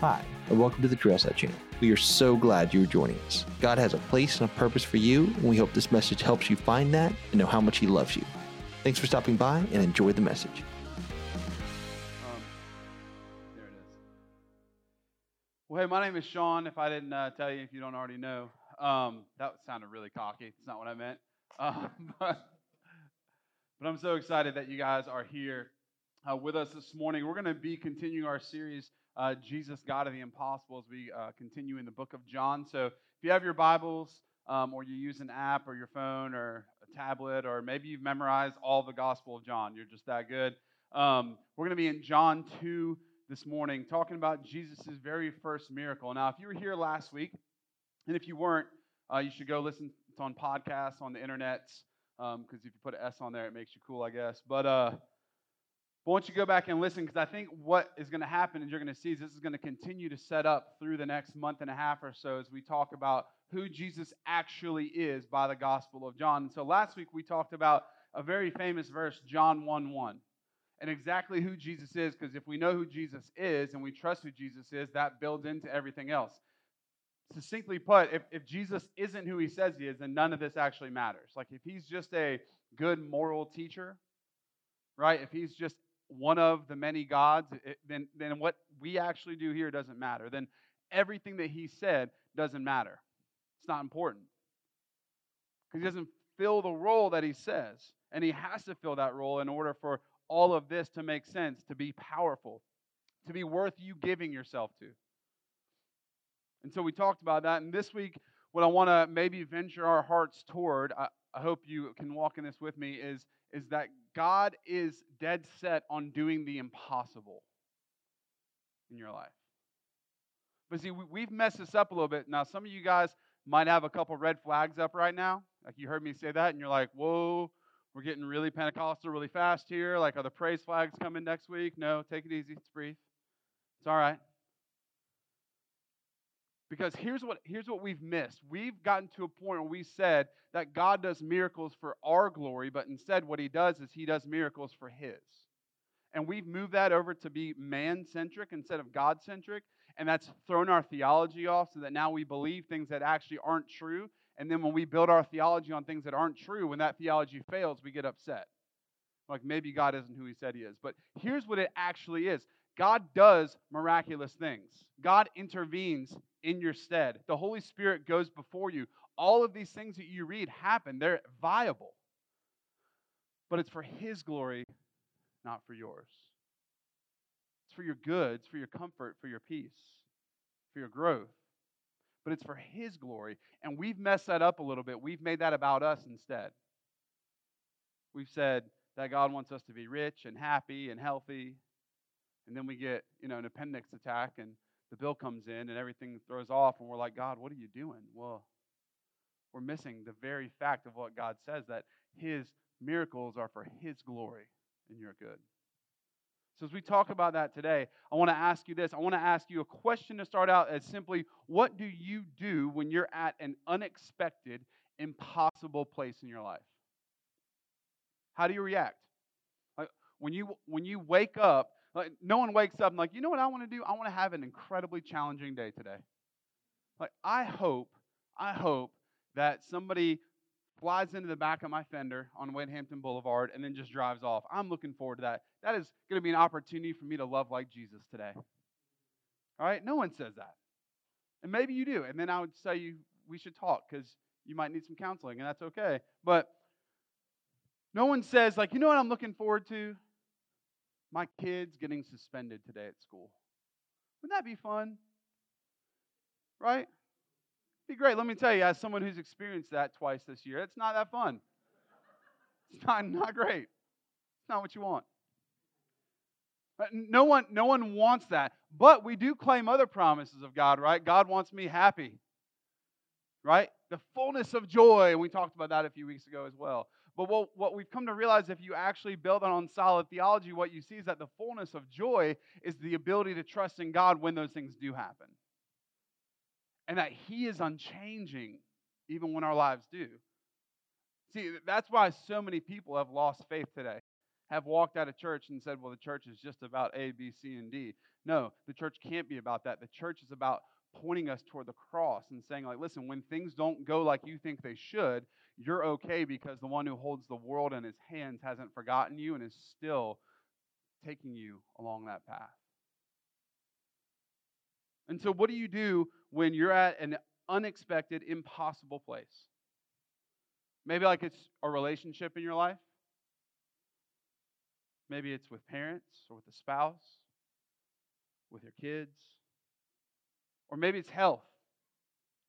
Hi, and welcome to the Trailside channel. We are so glad you are joining us. God has a place and a purpose for you, and we hope this message helps you find that and know how much He loves you. Thanks for stopping by and enjoy the message. Um, there it is. Well, hey, my name is Sean. If I didn't uh, tell you, if you don't already know, um, that sounded really cocky. It's not what I meant. Um, but, but I'm so excited that you guys are here uh, with us this morning. We're going to be continuing our series, uh, Jesus, God of the Impossible, as we uh, continue in the book of John. So if you have your Bibles, um, or you use an app or your phone or a tablet, or maybe you've memorized all the Gospel of John, you're just that good. Um, we're going to be in John 2 this morning, talking about Jesus' very first miracle. Now, if you were here last week, and if you weren't, uh, you should go listen. It's on podcasts on the internet because um, if you put an S on there, it makes you cool, I guess. But uh, but once you go back and listen, because I think what is going to happen, and you're going to see, is this is going to continue to set up through the next month and a half or so as we talk about who Jesus actually is by the Gospel of John. And so last week we talked about a very famous verse, John 1 1, and exactly who Jesus is, because if we know who Jesus is and we trust who Jesus is, that builds into everything else succinctly put, if, if Jesus isn't who he says he is, then none of this actually matters. Like if he's just a good moral teacher, right? If he's just one of the many gods, it, then, then what we actually do here doesn't matter. Then everything that he said doesn't matter. It's not important. Because he doesn't fill the role that he says. And he has to fill that role in order for all of this to make sense, to be powerful, to be worth you giving yourself to. And so we talked about that. And this week, what I want to maybe venture our hearts toward, I, I hope you can walk in this with me, is, is that God is dead set on doing the impossible in your life. But see, we, have messed this up a little bit. Now, some of you guys might have a couple red flags up right now. Like you heard me say that, and you're like, whoa, we're getting really Pentecostal really fast here. Like, are the praise flags coming next week? No, take it easy. It's brief. It's all right. Because here's what, here's what we've missed. We've gotten to a point where we said that God does miracles for our glory, but instead what he does is he does miracles for his. And we've moved that over to be man centric instead of God centric. And that's thrown our theology off so that now we believe things that actually aren't true. And then when we build our theology on things that aren't true, when that theology fails, we get upset. Like maybe God isn't who he said he is. But here's what it actually is God does miraculous things, God intervenes in your stead. The Holy Spirit goes before you. All of these things that you read happen, they're viable. But it's for His glory, not for yours. It's for your good, it's for your comfort, for your peace, for your growth. But it's for His glory. And we've messed that up a little bit. We've made that about us instead. We've said that God wants us to be rich and happy and healthy. And then we get, you know, an appendix attack and the bill comes in and everything throws off, and we're like, God, what are you doing? Well, we're missing the very fact of what God says that His miracles are for His glory and your good. So, as we talk about that today, I want to ask you this. I want to ask you a question to start out as simply what do you do when you're at an unexpected, impossible place in your life? How do you react? Like when you when you wake up like, no one wakes up and like, you know what I want to do? I want to have an incredibly challenging day today. Like, I hope, I hope that somebody flies into the back of my fender on Hampton Boulevard and then just drives off. I'm looking forward to that. That is going to be an opportunity for me to love like Jesus today. All right? No one says that. And maybe you do. And then I would say you we should talk because you might need some counseling, and that's okay. But no one says, like, you know what I'm looking forward to? My kid's getting suspended today at school. Wouldn't that be fun? Right? Be great. Let me tell you, as someone who's experienced that twice this year, it's not that fun. It's not, not great. It's not what you want. Uh, no one, no one wants that. But we do claim other promises of God, right? God wants me happy. Right? The fullness of joy. And we talked about that a few weeks ago as well. But what, what we've come to realize if you actually build on solid theology, what you see is that the fullness of joy is the ability to trust in God when those things do happen. And that He is unchanging even when our lives do. See, that's why so many people have lost faith today. have walked out of church and said, well, the church is just about A, B, C, and D. No, the church can't be about that. The church is about pointing us toward the cross and saying, like, listen, when things don't go like you think they should, you're okay because the one who holds the world in his hands hasn't forgotten you and is still taking you along that path. And so, what do you do when you're at an unexpected, impossible place? Maybe like it's a relationship in your life. Maybe it's with parents or with a spouse, with your kids. Or maybe it's health.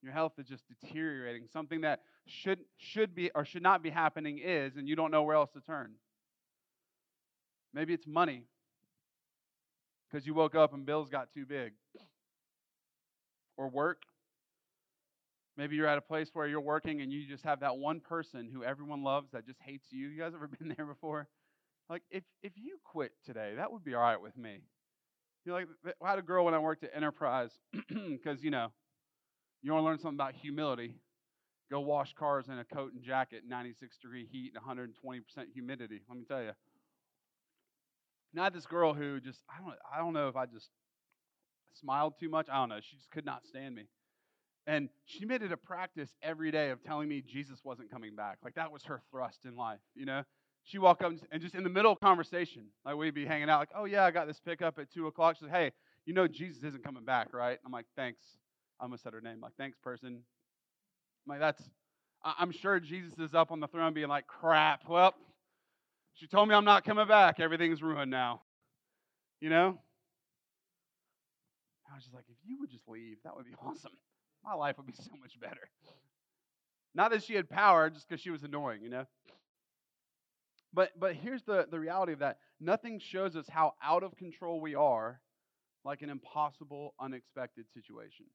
Your health is just deteriorating. Something that should, should be or should not be happening is, and you don't know where else to turn. Maybe it's money because you woke up and bills got too big. Or work. Maybe you're at a place where you're working and you just have that one person who everyone loves that just hates you. You guys ever been there before? Like, if, if you quit today, that would be all right with me. You know, like, I had a girl when I worked at Enterprise, because, you know, you want to learn something about humility. Go wash cars in a coat and jacket, 96 degree heat and 120% humidity. Let me tell you. Not this girl who just, I don't, I don't know if I just smiled too much. I don't know. She just could not stand me. And she made it a practice every day of telling me Jesus wasn't coming back. Like that was her thrust in life, you know? she walk up and just in the middle of conversation, like we'd be hanging out, like, oh yeah, I got this pickup at two o'clock. She said, hey, you know Jesus isn't coming back, right? I'm like, thanks. I almost said her name. Like, thanks, person. Like, that's. I'm sure Jesus is up on the throne, being like, crap. Well, she told me I'm not coming back. Everything's ruined now. You know. I was just like, if you would just leave, that would be awesome. My life would be so much better. Not that she had power, just because she was annoying, you know. But but here's the, the reality of that. Nothing shows us how out of control we are like an impossible, unexpected situation.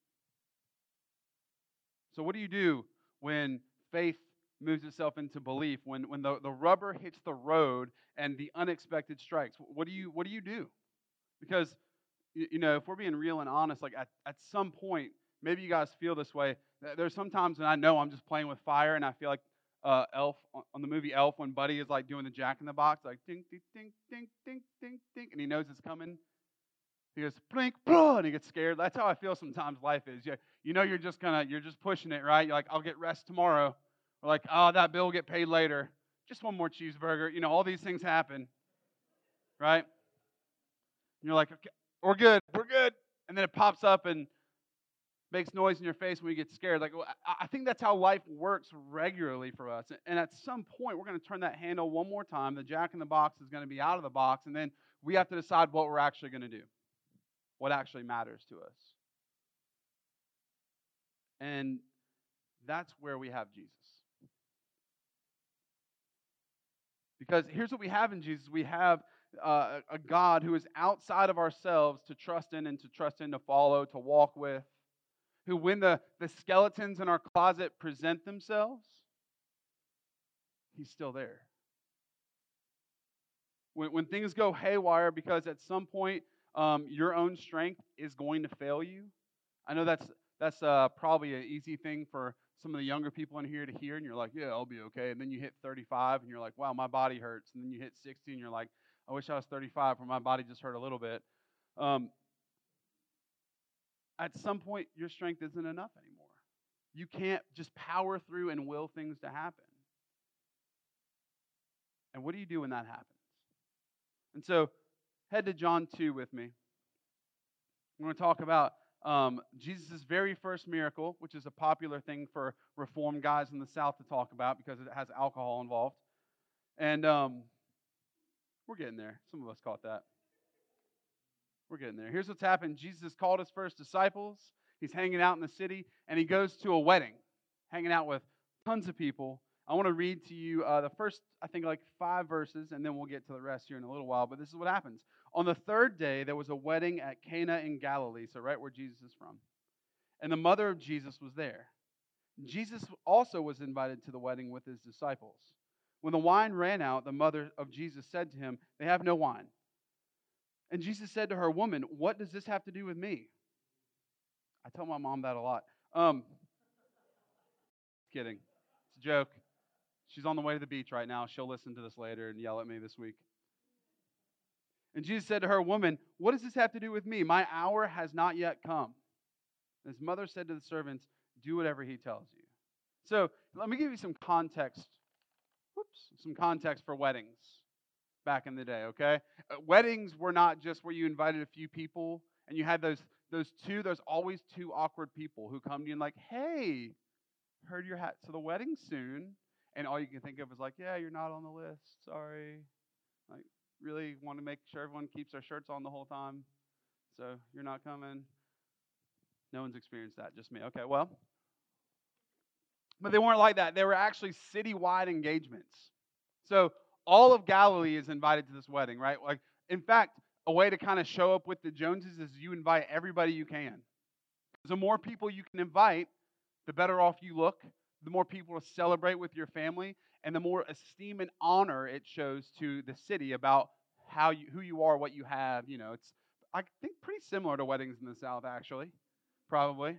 So what do you do when faith moves itself into belief, when, when the, the rubber hits the road and the unexpected strikes? What do you what do you do? Because you know, if we're being real and honest, like at, at some point, maybe you guys feel this way. There's sometimes when I know I'm just playing with fire and I feel like uh, Elf on the movie Elf when Buddy is like doing the Jack in the Box, like ding ding ding ding ding ding ding, and he knows it's coming. He goes blink, blah, and he gets scared. That's how I feel sometimes. Life is. You, you know, you're just gonna, you're just pushing it, right? You're like, I'll get rest tomorrow, or like, oh, that bill will get paid later. Just one more cheeseburger. You know, all these things happen, right? And you're like, okay, we're good, we're good, and then it pops up and makes noise in your face when you get scared. Like, I think that's how life works regularly for us. And at some point, we're going to turn that handle one more time. The jack in the box is going to be out of the box, and then we have to decide what we're actually going to do, what actually matters to us. And that's where we have Jesus. Because here's what we have in Jesus we have uh, a God who is outside of ourselves to trust in and to trust in, to follow, to walk with who, when the, the skeletons in our closet present themselves, he's still there. When, when things go haywire, because at some point um, your own strength is going to fail you. I know that's, that's uh, probably an easy thing for some of the younger people in here to hear, and you're like, yeah, I'll be okay. And then you hit 35, and you're like, wow, my body hurts. And then you hit 60, and you're like, I wish I was 35, where my body just hurt a little bit. Um, at some point, your strength isn't enough anymore. You can't just power through and will things to happen. And what do you do when that happens? And so, head to John 2 with me. We're going to talk about um, Jesus' very first miracle, which is a popular thing for reform guys in the South to talk about because it has alcohol involved. And um, we're getting there. Some of us caught that. We're getting there. Here's what's happened Jesus called his first disciples. He's hanging out in the city, and he goes to a wedding, hanging out with tons of people. I want to read to you uh, the first, I think, like five verses, and then we'll get to the rest here in a little while. But this is what happens. On the third day, there was a wedding at Cana in Galilee, so right where Jesus is from. And the mother of Jesus was there. Jesus also was invited to the wedding with his disciples. When the wine ran out, the mother of Jesus said to him, They have no wine. And Jesus said to her, Woman, what does this have to do with me? I tell my mom that a lot. Um, kidding. It's a joke. She's on the way to the beach right now. She'll listen to this later and yell at me this week. And Jesus said to her, Woman, what does this have to do with me? My hour has not yet come. His mother said to the servants, Do whatever he tells you. So let me give you some context. Whoops, some context for weddings back in the day, okay? Uh, weddings were not just where you invited a few people and you had those those two, there's always two awkward people who come to you and like, hey, heard your hat to the wedding soon. And all you can think of is like, yeah, you're not on the list. Sorry. Like, really want to make sure everyone keeps their shirts on the whole time. So you're not coming. No one's experienced that, just me. Okay, well. But they weren't like that. They were actually citywide engagements. So all of Galilee is invited to this wedding, right? Like, in fact, a way to kind of show up with the Joneses is you invite everybody you can. The more people you can invite, the better off you look, the more people to celebrate with your family, and the more esteem and honor it shows to the city about how you, who you are, what you have. You know, it's I think pretty similar to weddings in the South, actually, probably.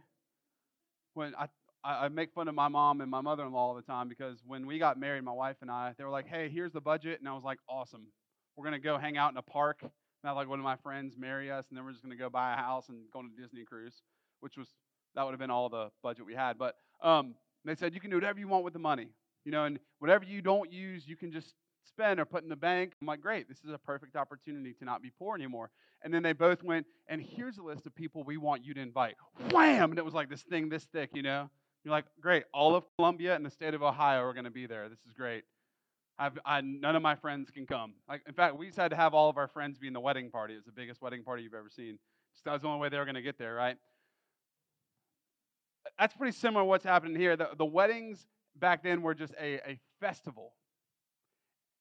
When I I, make fun of my mom and my mother-in-law all the time because when we got married, my wife and I, they were like, "Hey, here's the budget," and I was like, "Awesome, we're gonna go hang out in a park." Not like one of my friends marry us, and then we're just gonna go buy a house and go on a Disney cruise, which was that would have been all the budget we had. But um, they said you can do whatever you want with the money, you know, and whatever you don't use, you can just spend or put in the bank. I'm like, great, this is a perfect opportunity to not be poor anymore. And then they both went, and here's a list of people we want you to invite. Wham! And it was like this thing this thick, you know. You're like, great, all of Columbia and the state of Ohio are going to be there. This is great. I've, I, none of my friends can come. Like, in fact, we decided to have all of our friends be in the wedding party. It was the biggest wedding party you've ever seen. Just that was the only way they were going to get there, right? That's pretty similar to what's happening here. The, the weddings back then were just a, a festival.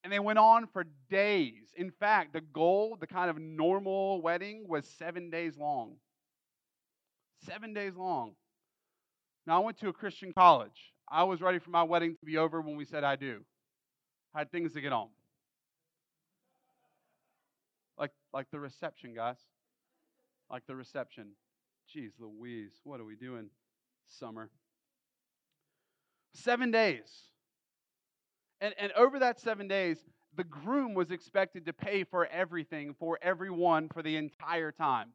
And they went on for days. In fact, the goal, the kind of normal wedding, was seven days long. Seven days long. Now, I went to a Christian college. I was ready for my wedding to be over when we said I do. I had things to get on. Like, like the reception, guys. Like the reception. Jeez Louise, what are we doing? Summer. Seven days. And, and over that seven days, the groom was expected to pay for everything for everyone for the entire time.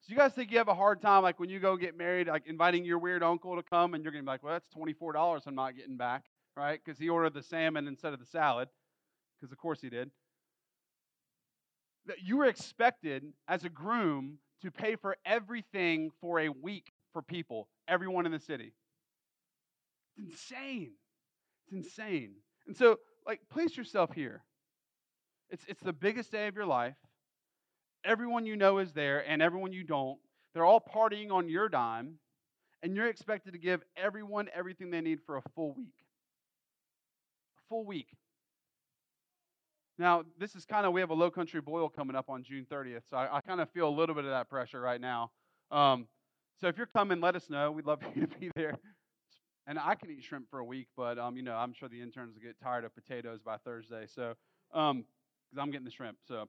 So you guys think you have a hard time, like when you go get married, like inviting your weird uncle to come, and you're gonna be like, well, that's twenty-four dollars I'm not getting back, right? Because he ordered the salmon instead of the salad, because of course he did. That you were expected as a groom to pay for everything for a week for people, everyone in the city. It's insane. It's insane. And so, like, place yourself here. It's, it's the biggest day of your life everyone you know is there and everyone you don't. They're all partying on your dime, and you're expected to give everyone everything they need for a full week. A full week. Now, this is kind of, we have a low country boil coming up on June 30th, so I, I kind of feel a little bit of that pressure right now. Um, so if you're coming, let us know. We'd love for you to be there. And I can eat shrimp for a week, but um, you know, I'm sure the interns will get tired of potatoes by Thursday. So, um, because I'm getting the shrimp. So,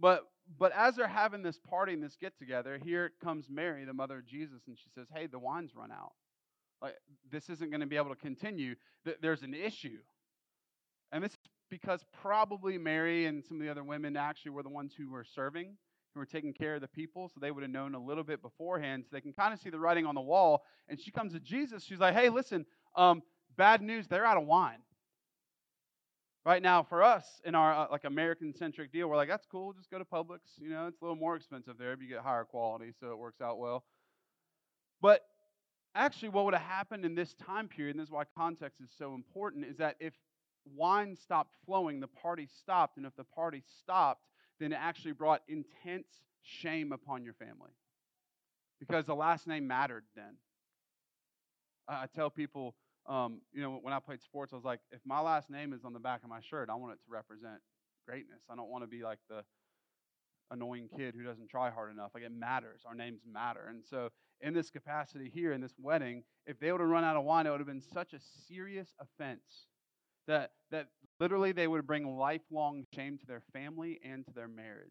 but but as they're having this party and this get together, here comes Mary, the mother of Jesus, and she says, "Hey, the wine's run out. Like this isn't going to be able to continue. There's an issue." And this is because probably Mary and some of the other women actually were the ones who were serving, who were taking care of the people, so they would have known a little bit beforehand, so they can kind of see the writing on the wall. And she comes to Jesus. She's like, "Hey, listen, um, bad news. They're out of wine." Right now, for us in our uh, like American centric deal, we're like, that's cool. Just go to Publix. You know, it's a little more expensive there, but you get higher quality, so it works out well. But actually, what would have happened in this time period, and this is why context is so important, is that if wine stopped flowing, the party stopped, and if the party stopped, then it actually brought intense shame upon your family because the last name mattered then. I tell people um, you know, when I played sports, I was like, if my last name is on the back of my shirt, I want it to represent greatness. I don't want to be like the annoying kid who doesn't try hard enough. Like it matters. Our names matter. And so in this capacity here in this wedding, if they would have run out of wine, it would have been such a serious offense that that literally they would bring lifelong shame to their family and to their marriage.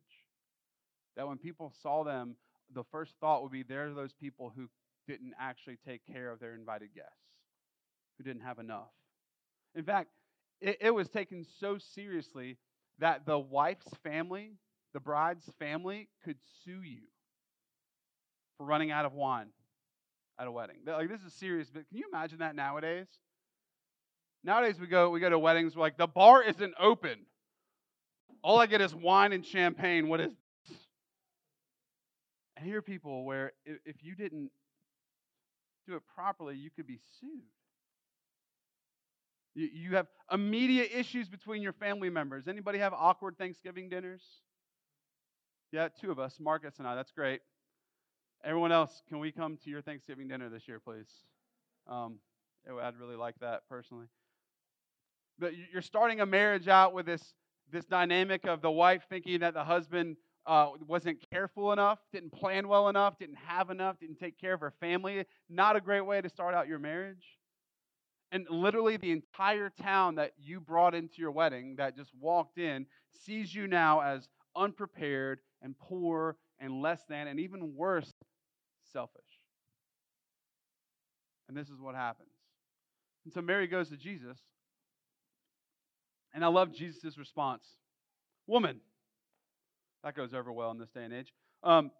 That when people saw them, the first thought would be they're those people who didn't actually take care of their invited guests who didn't have enough. In fact, it, it was taken so seriously that the wife's family, the bride's family, could sue you for running out of wine at a wedding. Like this is serious, but can you imagine that nowadays? Nowadays we go we go to weddings like the bar isn't open. All I get is wine and champagne. What is this? And here are people where if you didn't do it properly, you could be sued. You, you have immediate issues between your family members. Anybody have awkward Thanksgiving dinners? Yeah, two of us, Marcus and I. That's great. Everyone else, can we come to your Thanksgiving dinner this year, please? Um, I'd really like that personally. But you're starting a marriage out with this, this dynamic of the wife thinking that the husband uh, wasn't careful enough, didn't plan well enough, didn't have enough, didn't take care of her family. Not a great way to start out your marriage. And literally, the entire town that you brought into your wedding, that just walked in, sees you now as unprepared and poor and less than, and even worse, selfish. And this is what happens. And so Mary goes to Jesus, and I love Jesus' response Woman, that goes over well in this day and age. Um,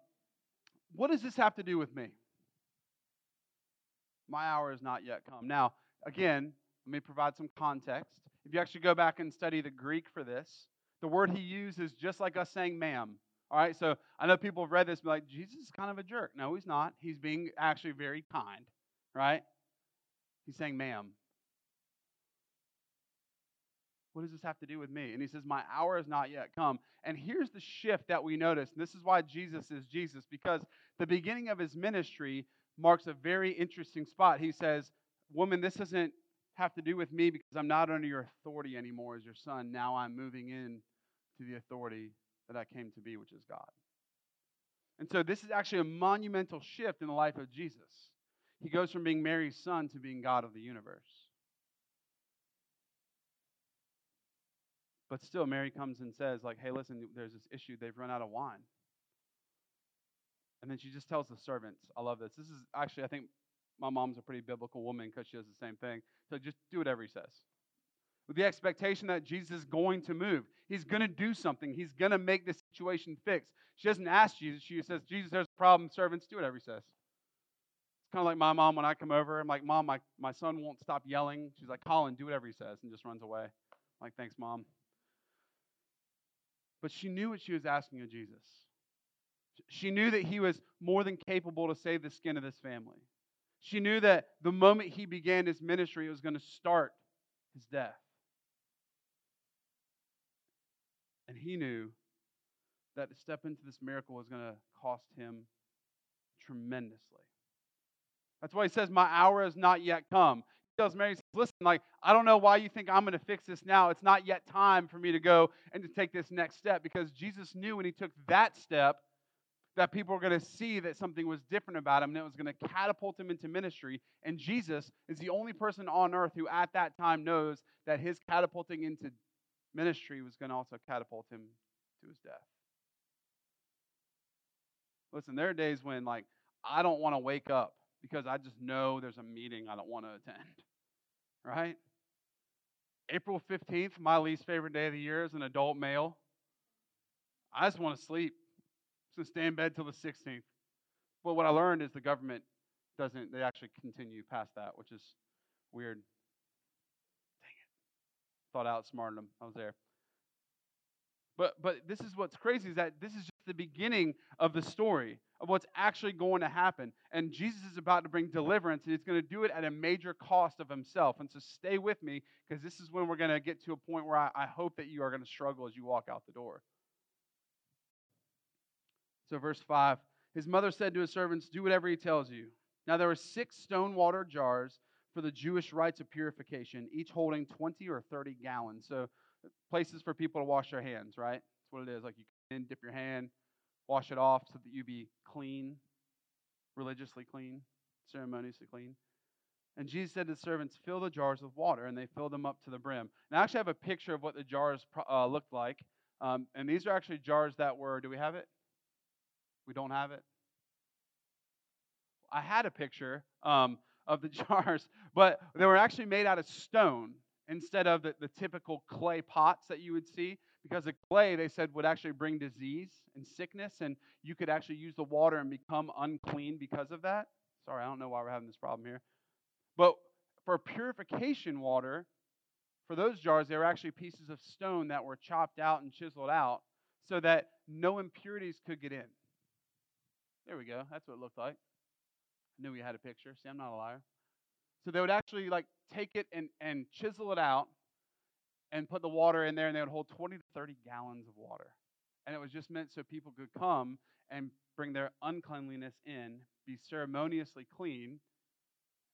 what does this have to do with me? My hour has not yet come. Now, again, let me provide some context. If you actually go back and study the Greek for this, the word he used is just like us saying ma'am. All right, so I know people have read this and be like, Jesus is kind of a jerk. No, he's not. He's being actually very kind, right? He's saying ma'am. What does this have to do with me? And he says, My hour has not yet come. And here's the shift that we notice. And this is why Jesus is Jesus, because the beginning of his ministry marks a very interesting spot. He says, Woman, this doesn't have to do with me because I'm not under your authority anymore as your son. Now I'm moving in to the authority that I came to be, which is God. And so this is actually a monumental shift in the life of Jesus. He goes from being Mary's son to being God of the universe. But still, Mary comes and says, like, hey, listen, there's this issue. They've run out of wine. And then she just tells the servants, I love this. This is actually, I think my mom's a pretty biblical woman because she does the same thing. So just do whatever he says. With the expectation that Jesus is going to move. He's going to do something. He's going to make the situation fix. She doesn't ask Jesus. She says, Jesus, there's a problem. Servants, do whatever he says. It's kind of like my mom when I come over. I'm like, Mom, my, my son won't stop yelling. She's like, Colin, do whatever he says, and just runs away. I'm like, thanks, Mom. But she knew what she was asking of Jesus. She knew that he was more than capable to save the skin of this family. She knew that the moment he began his ministry, it was going to start his death. And he knew that to step into this miracle was going to cost him tremendously. That's why he says, My hour has not yet come tells Mary, says, Listen, like, I don't know why you think I'm going to fix this now. It's not yet time for me to go and to take this next step because Jesus knew when he took that step that people were going to see that something was different about him and it was going to catapult him into ministry. And Jesus is the only person on earth who at that time knows that his catapulting into ministry was going to also catapult him to his death. Listen, there are days when, like, I don't want to wake up because I just know there's a meeting I don't want to attend. Right? April 15th, my least favorite day of the year as an adult male. I just want to sleep. So stay in bed till the 16th. But what I learned is the government doesn't, they actually continue past that, which is weird. Dang it. Thought I outsmarted them. I was there. But but this is what's crazy is that this is just the beginning of the story of what's actually going to happen. And Jesus is about to bring deliverance, and he's going to do it at a major cost of himself. And so stay with me, because this is when we're going to get to a point where I, I hope that you are going to struggle as you walk out the door. So, verse 5 His mother said to his servants, Do whatever he tells you. Now, there were six stone water jars for the Jewish rites of purification, each holding 20 or 30 gallons. So, uh, places for people to wash their hands, right? That's what it is. Like you can dip your hand, wash it off so that you be clean, religiously clean, ceremoniously clean. And Jesus said to the servants, Fill the jars with water, and they filled them up to the brim. And I actually have a picture of what the jars uh, looked like. Um, and these are actually jars that were, do we have it? We don't have it? I had a picture um, of the jars, but they were actually made out of stone. instead of the, the typical clay pots that you would see because the clay they said would actually bring disease and sickness and you could actually use the water and become unclean because of that. Sorry i don't know why we're having this problem here. But for purification water for those jars they were actually pieces of stone that were chopped out and chiseled out so that no impurities could get in. There we go. That's what it looked like. I knew we had a picture. See i'm not a liar. So they would actually like take it and, and chisel it out and put the water in there, and they would hold 20 to 30 gallons of water. And it was just meant so people could come and bring their uncleanliness in, be ceremoniously clean,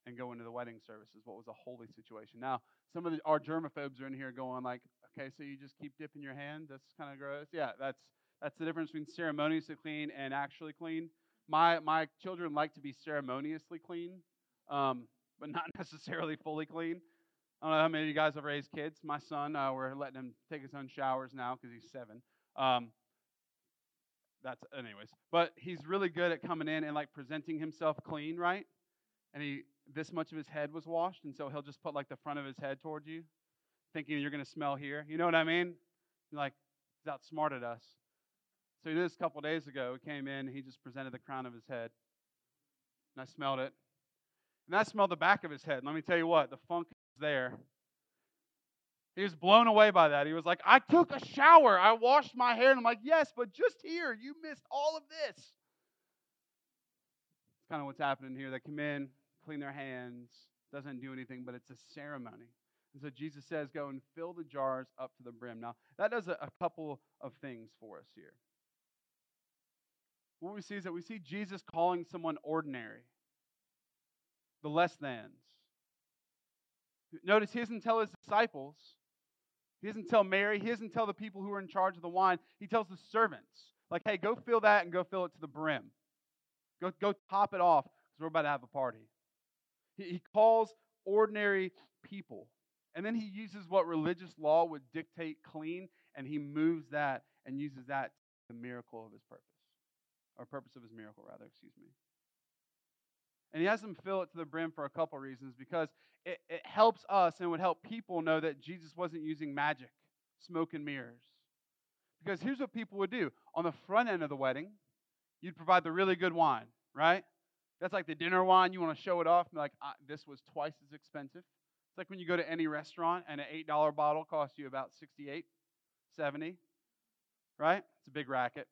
and go into the wedding services. What was a holy situation. Now, some of the, our germaphobes are in here going like, okay, so you just keep dipping your hand. That's kind of gross. Yeah, that's that's the difference between ceremoniously clean and actually clean. My my children like to be ceremoniously clean, um, but not necessarily fully clean. I don't know how many of you guys have raised kids. My son, uh, we're letting him take his own showers now because he's seven. Um, that's anyways, but he's really good at coming in and like presenting himself clean, right? And he this much of his head was washed, and so he'll just put like the front of his head towards you, thinking you're gonna smell here. You know what I mean? Like he's outsmarted us. So he did this a couple days ago. He came in, he just presented the crown of his head, and I smelled it, and I smelled the back of his head. Let me tell you what, the funk there. He was blown away by that. He was like, I took a shower. I washed my hair. And I'm like, yes, but just here, you missed all of this. Kind of what's happening here. They come in, clean their hands, doesn't do anything, but it's a ceremony. And so Jesus says, go and fill the jars up to the brim. Now, that does a, a couple of things for us here. What we see is that we see Jesus calling someone ordinary, the less thans. Notice he doesn't tell his disciples, he doesn't tell Mary, he doesn't tell the people who are in charge of the wine. He tells the servants, like, hey, go fill that and go fill it to the brim. Go, go top it off because we're about to have a party. He, he calls ordinary people. And then he uses what religious law would dictate clean, and he moves that and uses that to the miracle of his purpose, or purpose of his miracle, rather, excuse me. And he has them fill it to the brim for a couple reasons because it, it helps us and would help people know that Jesus wasn't using magic, smoke and mirrors. Because here's what people would do on the front end of the wedding, you'd provide the really good wine, right? That's like the dinner wine. You want to show it off. Like, ah, this was twice as expensive. It's like when you go to any restaurant and an $8 bottle costs you about 68 70 right? It's a big racket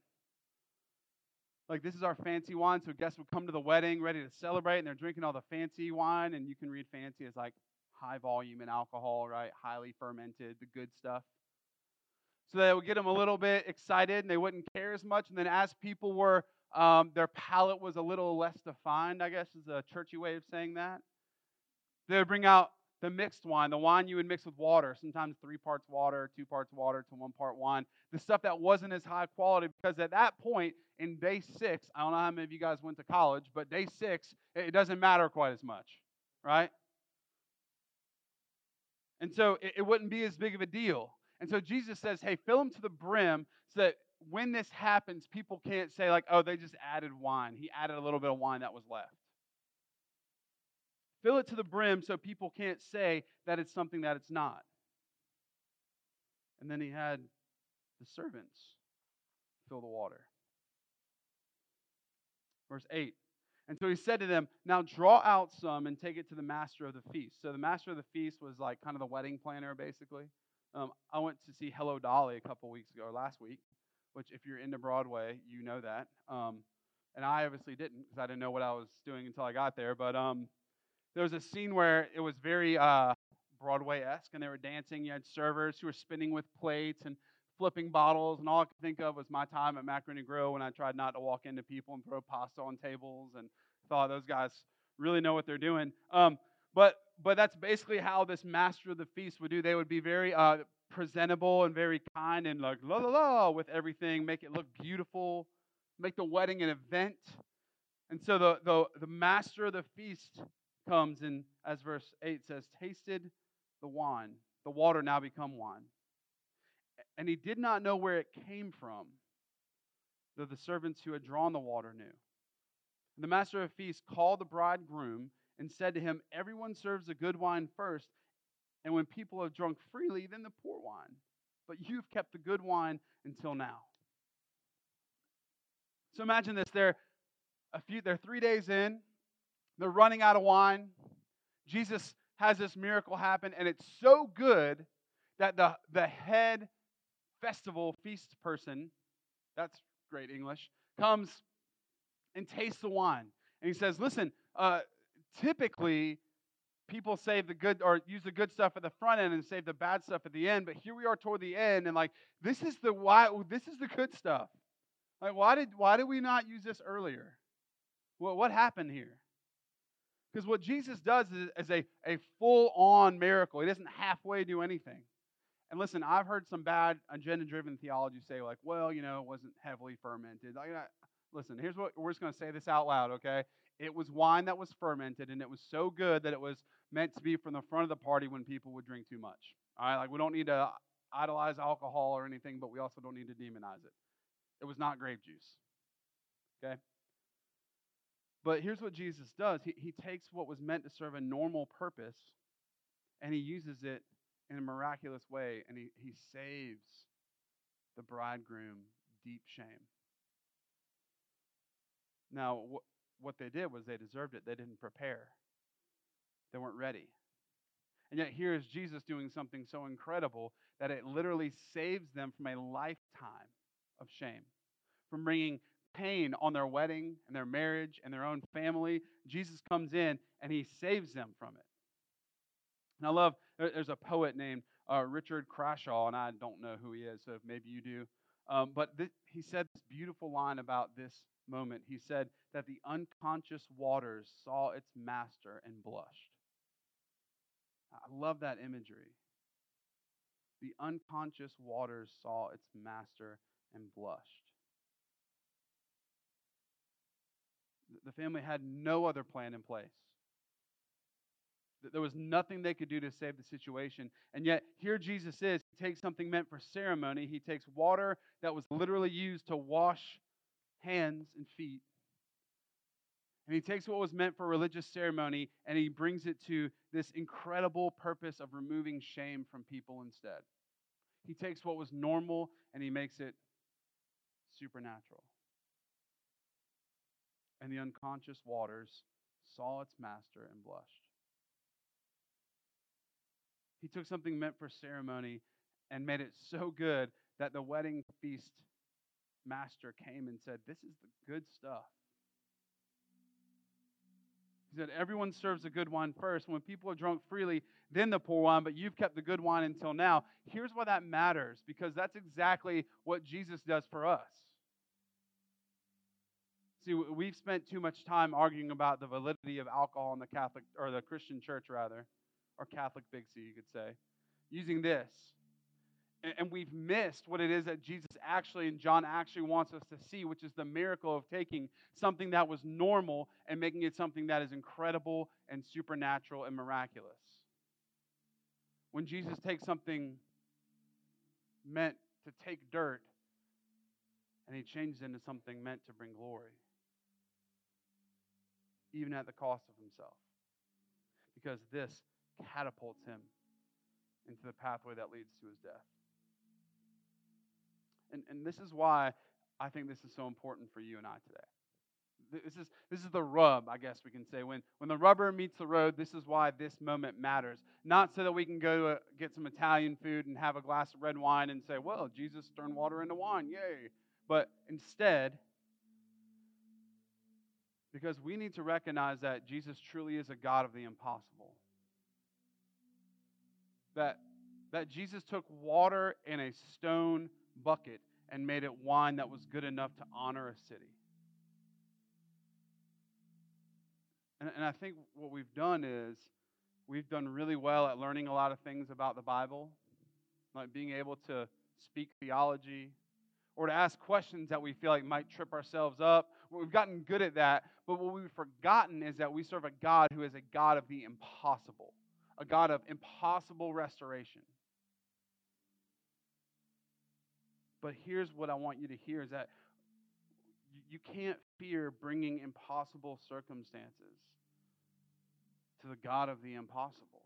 like this is our fancy wine so guests would come to the wedding ready to celebrate and they're drinking all the fancy wine and you can read fancy as like high volume in alcohol right? Highly fermented the good stuff. So that would get them a little bit excited and they wouldn't care as much and then as people were um, their palate was a little less defined i guess is a churchy way of saying that they would bring out the mixed wine, the wine you would mix with water, sometimes three parts water, two parts water to one part wine, the stuff that wasn't as high quality, because at that point in day six, I don't know how many of you guys went to college, but day six, it doesn't matter quite as much, right? And so it, it wouldn't be as big of a deal. And so Jesus says, hey, fill them to the brim so that when this happens, people can't say, like, oh, they just added wine. He added a little bit of wine that was left. Fill it to the brim so people can't say that it's something that it's not. And then he had the servants fill the water. Verse 8. And so he said to them, Now draw out some and take it to the master of the feast. So the master of the feast was like kind of the wedding planner, basically. Um, I went to see Hello Dolly a couple weeks ago, or last week, which, if you're into Broadway, you know that. Um, and I obviously didn't because I didn't know what I was doing until I got there. But um, there was a scene where it was very uh, Broadway esque, and they were dancing. You had servers who were spinning with plates and flipping bottles, and all I could think of was my time at Macaroni Grill when I tried not to walk into people and throw pasta on tables, and thought those guys really know what they're doing. Um, but but that's basically how this master of the feast would do. They would be very uh, presentable and very kind and like la la la with everything, make it look beautiful, make the wedding an event. And so the the, the master of the feast comes and, as verse 8 says, tasted the wine. The water now become wine. And he did not know where it came from, though the servants who had drawn the water knew. And the master of the feast called the bridegroom and said to him, Everyone serves the good wine first, And when people have drunk freely, then the poor wine. But you've kept the good wine until now. So imagine this. They're a few they're three days in, they're running out of wine. Jesus has this miracle happen, and it's so good that the, the head festival feast person, that's great English, comes and tastes the wine. And he says, Listen, uh, typically people save the good or use the good stuff at the front end and save the bad stuff at the end, but here we are toward the end, and like this is the why this is the good stuff. Like, why did why did we not use this earlier? Well, what happened here? Because what Jesus does is, is a, a full on miracle. He doesn't halfway do anything. And listen, I've heard some bad agenda driven theology say, like, well, you know, it wasn't heavily fermented. Like, listen, here's what we're just going to say this out loud, okay? It was wine that was fermented, and it was so good that it was meant to be from the front of the party when people would drink too much. All right, like we don't need to idolize alcohol or anything, but we also don't need to demonize it. It was not grape juice. Okay? But here's what Jesus does he, he takes what was meant to serve a normal purpose and he uses it in a miraculous way and he, he saves the bridegroom deep shame. Now, wh- what they did was they deserved it, they didn't prepare, they weren't ready. And yet, here is Jesus doing something so incredible that it literally saves them from a lifetime of shame, from bringing pain on their wedding and their marriage and their own family. Jesus comes in and he saves them from it. And I love, there's a poet named uh, Richard Crashaw, and I don't know who he is, so maybe you do. Um, but th- he said this beautiful line about this moment. He said that the unconscious waters saw its master and blushed. I love that imagery. The unconscious waters saw its master and blushed. The family had no other plan in place. There was nothing they could do to save the situation. And yet, here Jesus is. He takes something meant for ceremony. He takes water that was literally used to wash hands and feet. And he takes what was meant for religious ceremony and he brings it to this incredible purpose of removing shame from people instead. He takes what was normal and he makes it supernatural. And the unconscious waters saw its master and blushed. He took something meant for ceremony and made it so good that the wedding feast master came and said, This is the good stuff. He said, Everyone serves the good wine first. When people are drunk freely, then the poor wine, but you've kept the good wine until now. Here's why that matters because that's exactly what Jesus does for us. See, we've spent too much time arguing about the validity of alcohol in the Catholic or the Christian church, rather, or Catholic Big C, you could say, using this. And we've missed what it is that Jesus actually and John actually wants us to see, which is the miracle of taking something that was normal and making it something that is incredible and supernatural and miraculous. When Jesus takes something meant to take dirt and he changes it into something meant to bring glory even at the cost of himself. Because this catapults him into the pathway that leads to his death. And, and this is why I think this is so important for you and I today. This is, this is the rub, I guess we can say. When, when the rubber meets the road, this is why this moment matters. Not so that we can go to get some Italian food and have a glass of red wine and say, well, Jesus turned water into wine, yay. But instead, because we need to recognize that Jesus truly is a God of the impossible. That, that Jesus took water in a stone bucket and made it wine that was good enough to honor a city. And, and I think what we've done is we've done really well at learning a lot of things about the Bible, like being able to speak theology, or to ask questions that we feel like might trip ourselves up. We've gotten good at that, but what we've forgotten is that we serve a God who is a God of the impossible, a God of impossible restoration. But here's what I want you to hear is that you can't fear bringing impossible circumstances to the God of the impossible.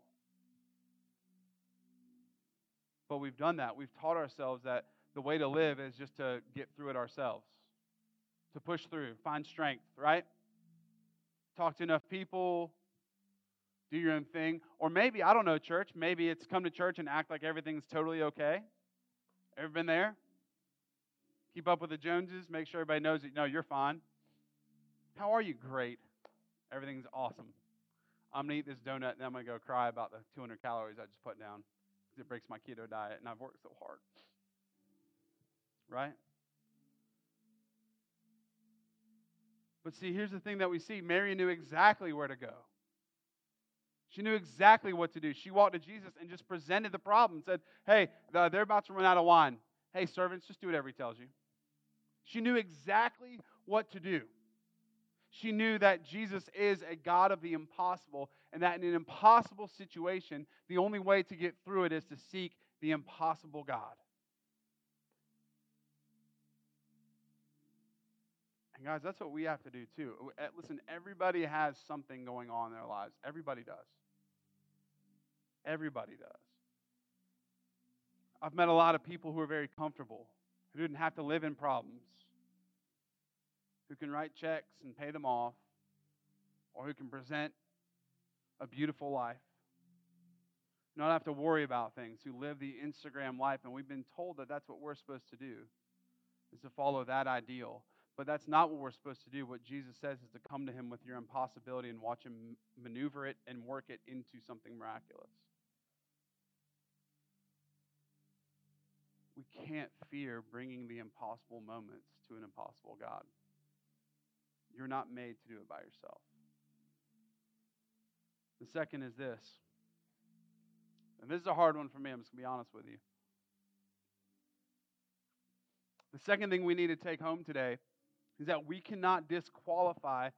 But we've done that. We've taught ourselves that the way to live is just to get through it ourselves, to push through, find strength, right? Talk to enough people, do your own thing. Or maybe, I don't know, church, maybe it's come to church and act like everything's totally okay. Ever been there? Keep up with the Joneses, make sure everybody knows that, no, you're fine. How are you? Great. Everything's awesome. I'm going to eat this donut and I'm going to go cry about the 200 calories I just put down it breaks my keto diet and I've worked so hard. Right? But see, here's the thing that we see Mary knew exactly where to go. She knew exactly what to do. She walked to Jesus and just presented the problem. and Said, Hey, they're about to run out of wine. Hey, servants, just do whatever he tells you. She knew exactly what to do. She knew that Jesus is a God of the impossible, and that in an impossible situation, the only way to get through it is to seek the impossible God. And guys, that's what we have to do too. Uh, listen, everybody has something going on in their lives. Everybody does. Everybody does. I've met a lot of people who are very comfortable, who didn't have to live in problems, who can write checks and pay them off, or who can present a beautiful life. Not have to worry about things, who live the Instagram life. And we've been told that that's what we're supposed to do, is to follow that ideal. But that's not what we're supposed to do. What Jesus says is to come to Him with your impossibility and watch Him maneuver it and work it into something miraculous. We can't fear bringing the impossible moments to an impossible God. You're not made to do it by yourself. The second is this. And this is a hard one for me, I'm just going to be honest with you. The second thing we need to take home today is that we cannot disqualify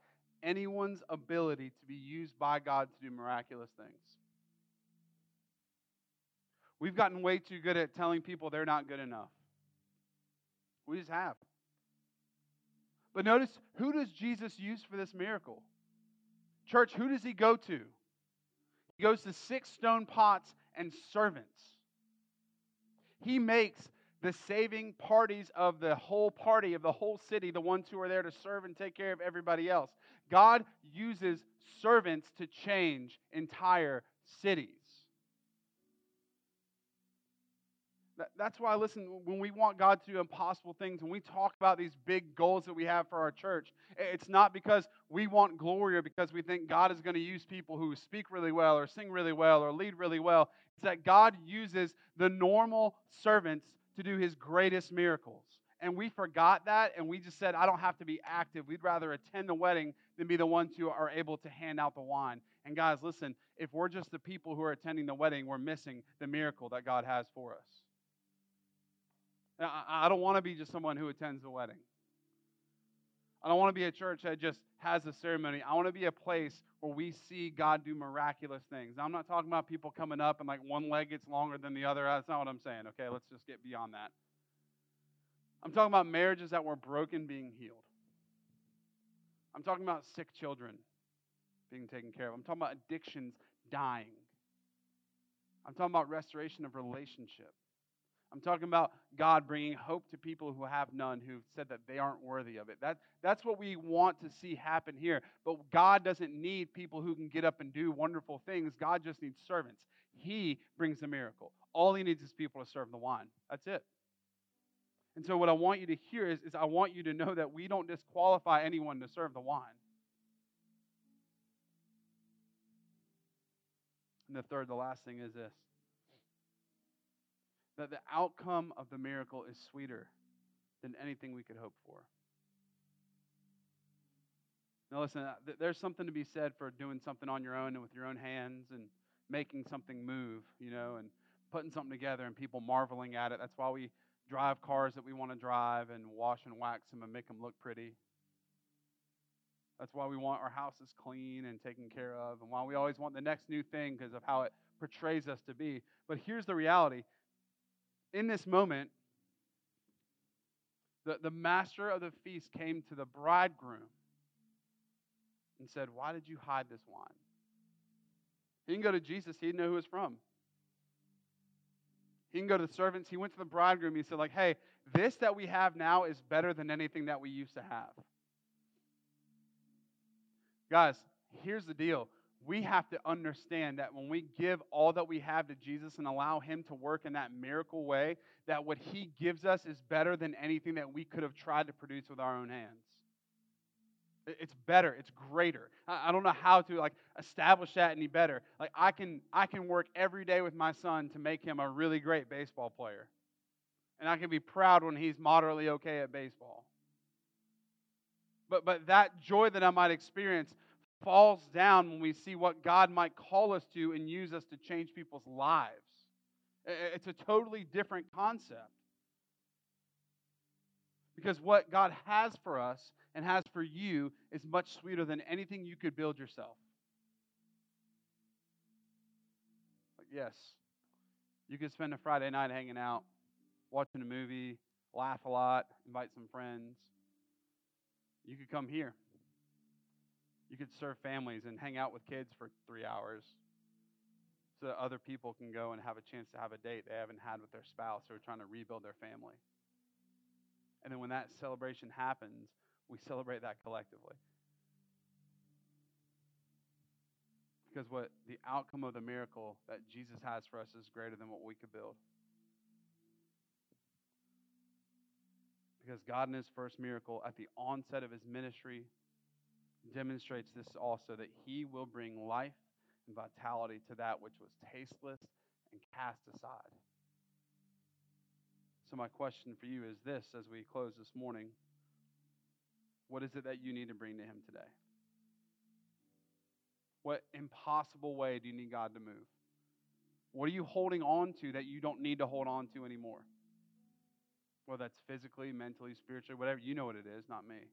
anyone's ability to be used by God to do miraculous things. We've gotten way too good at telling people they're not good enough. We just have. But notice who does Jesus use for this miracle? Church, who does he go to? He goes to six stone pots and servants. He makes the saving parties of the whole party, of the whole city, the ones who are there to serve and take care of everybody else. God uses servants to change entire cities. That's why, listen, when we want God to do impossible things, when we talk about these big goals that we have for our church, it's not because we want glory or because we think God is going to use people who speak really well or sing really well or lead really well. It's that God uses the normal servants to do his greatest miracles. And we forgot that and we just said, I don't have to be active. We'd rather attend the wedding than be the ones who are able to hand out the wine. And guys, listen, if we're just the people who are attending the wedding, we're missing the miracle that God has for us. I don't want to be just someone who attends the wedding. I don't want to be a church that just has a ceremony. I want to be a place where we see God do miraculous things. Now, I'm not talking about people coming up and like one leg gets longer than the other. That's not what I'm saying. Okay, let's just get beyond that. I'm talking about marriages that were broken being healed. I'm talking about sick children being taken care of. I'm talking about addictions dying. I'm talking about restoration of relationship. I'm talking about God bringing hope to people who have none, who've said that they aren't worthy of it. That, that's what we want to see happen here. But God doesn't need people who can get up and do wonderful things. God just needs servants. He brings the miracle. All he needs is people to serve the wine. That's it. And so, what I want you to hear is, is I want you to know that we don't disqualify anyone to serve the wine. And the third, the last thing is this that the outcome of the miracle is sweeter than anything we could hope for. Now, listen, uh, there's something to be said for doing something on your own and with your own hands and making something move, you know, and putting something together and people marveling at it. That's why we drive cars that we want to drive and wash and wax them and make them look pretty. That's why we want our houses clean and taken care of, and why we always want the next new thing because of how it portrays us to be. But here's the reality in this moment, the, the master of the feast came to the bridegroom and said, Why did you hide this wine? He didn't go to Jesus, he didn't know who it was from. He didn't go to the servants. He went to the bridegroom. He said, like, hey, this that we have now is better than anything that we used to have. Guys, here's the deal. We have to understand that when we give all that we have to Jesus and allow Him to work in that miracle way, that what He gives us is better than anything that we could have tried to produce with our own hands. It's better. It's greater. I don't know how to like establish that any better. Like I can I can work every day with my son to make him a really great baseball player. And I can be proud when he's moderately okay at baseball. But but that joy that I might experience falls down when we see what God might call us to and use us to change people's lives. It's a totally different concept. Because what God has for us and has for you is much sweeter than anything you could build yourself. Like, yes, you could spend a Friday night hanging out, watching a movie, laugh a lot, invite some friends. You could come here. You could serve families and hang out with kids for three hours so that other people can go and have a chance to have a date they haven't had with their spouse or trying to rebuild their family. And then when that celebration happens, we celebrate that collectively. Because what the outcome of the miracle that Jesus has for us is greater than what we could build. Because God in his first miracle at the onset of his ministry demonstrates this also that he will bring life and vitality to that which was tasteless and cast aside. So, my question for you is this as we close this morning what is it that you need to bring to Him today? What impossible way do you need God to move? What are you holding on to that you don't need to hold on to anymore? Well, that's physically, mentally, spiritually, whatever. You know what it is, not me.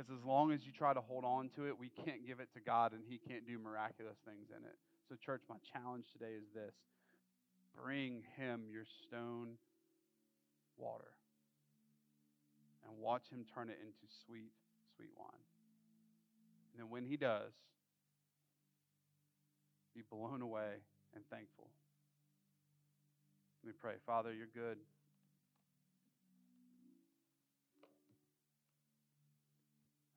Because as long as you try to hold on to it, we can't give it to God and He can't do miraculous things in it. So, church, my challenge today is this bring Him your stone water and watch Him turn it into sweet, sweet wine. And then when He does, be blown away and thankful. Let me pray. Father, you're good.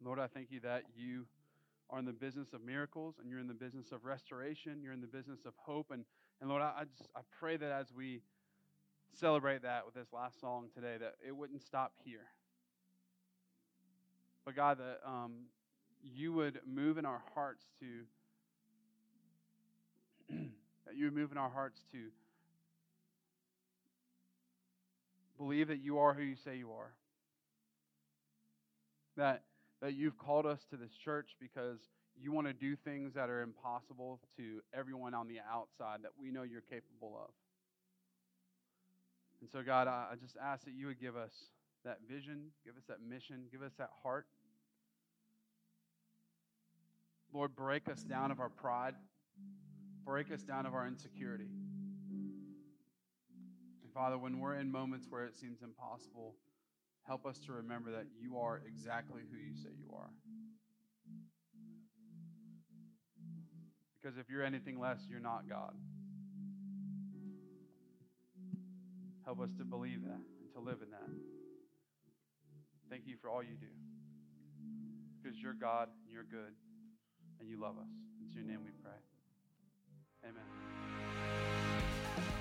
Lord, I thank you that you are in the business of miracles and you're in the business of restoration. You're in the business of hope. And, and Lord, I, I just I pray that as we celebrate that with this last song today, that it wouldn't stop here. But God, that um, you would move in our hearts to that you would move in our hearts to believe that you are who you say you are. That that you've called us to this church because you want to do things that are impossible to everyone on the outside that we know you're capable of. And so, God, I just ask that you would give us that vision, give us that mission, give us that heart. Lord, break us down of our pride, break us down of our insecurity. And Father, when we're in moments where it seems impossible, Help us to remember that you are exactly who you say you are. Because if you're anything less, you're not God. Help us to believe that and to live in that. Thank you for all you do. Because you're God, and you're good, and you love us. It's your name we pray. Amen.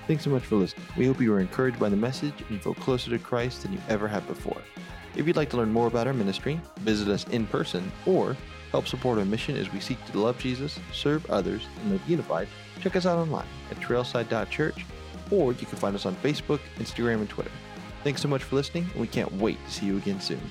Thanks so much for listening. We hope you were encouraged by the message and you feel closer to Christ than you ever have before. If you'd like to learn more about our ministry, visit us in person, or help support our mission as we seek to love Jesus, serve others, and live unified, check us out online at trailside.church, or you can find us on Facebook, Instagram, and Twitter. Thanks so much for listening, and we can't wait to see you again soon.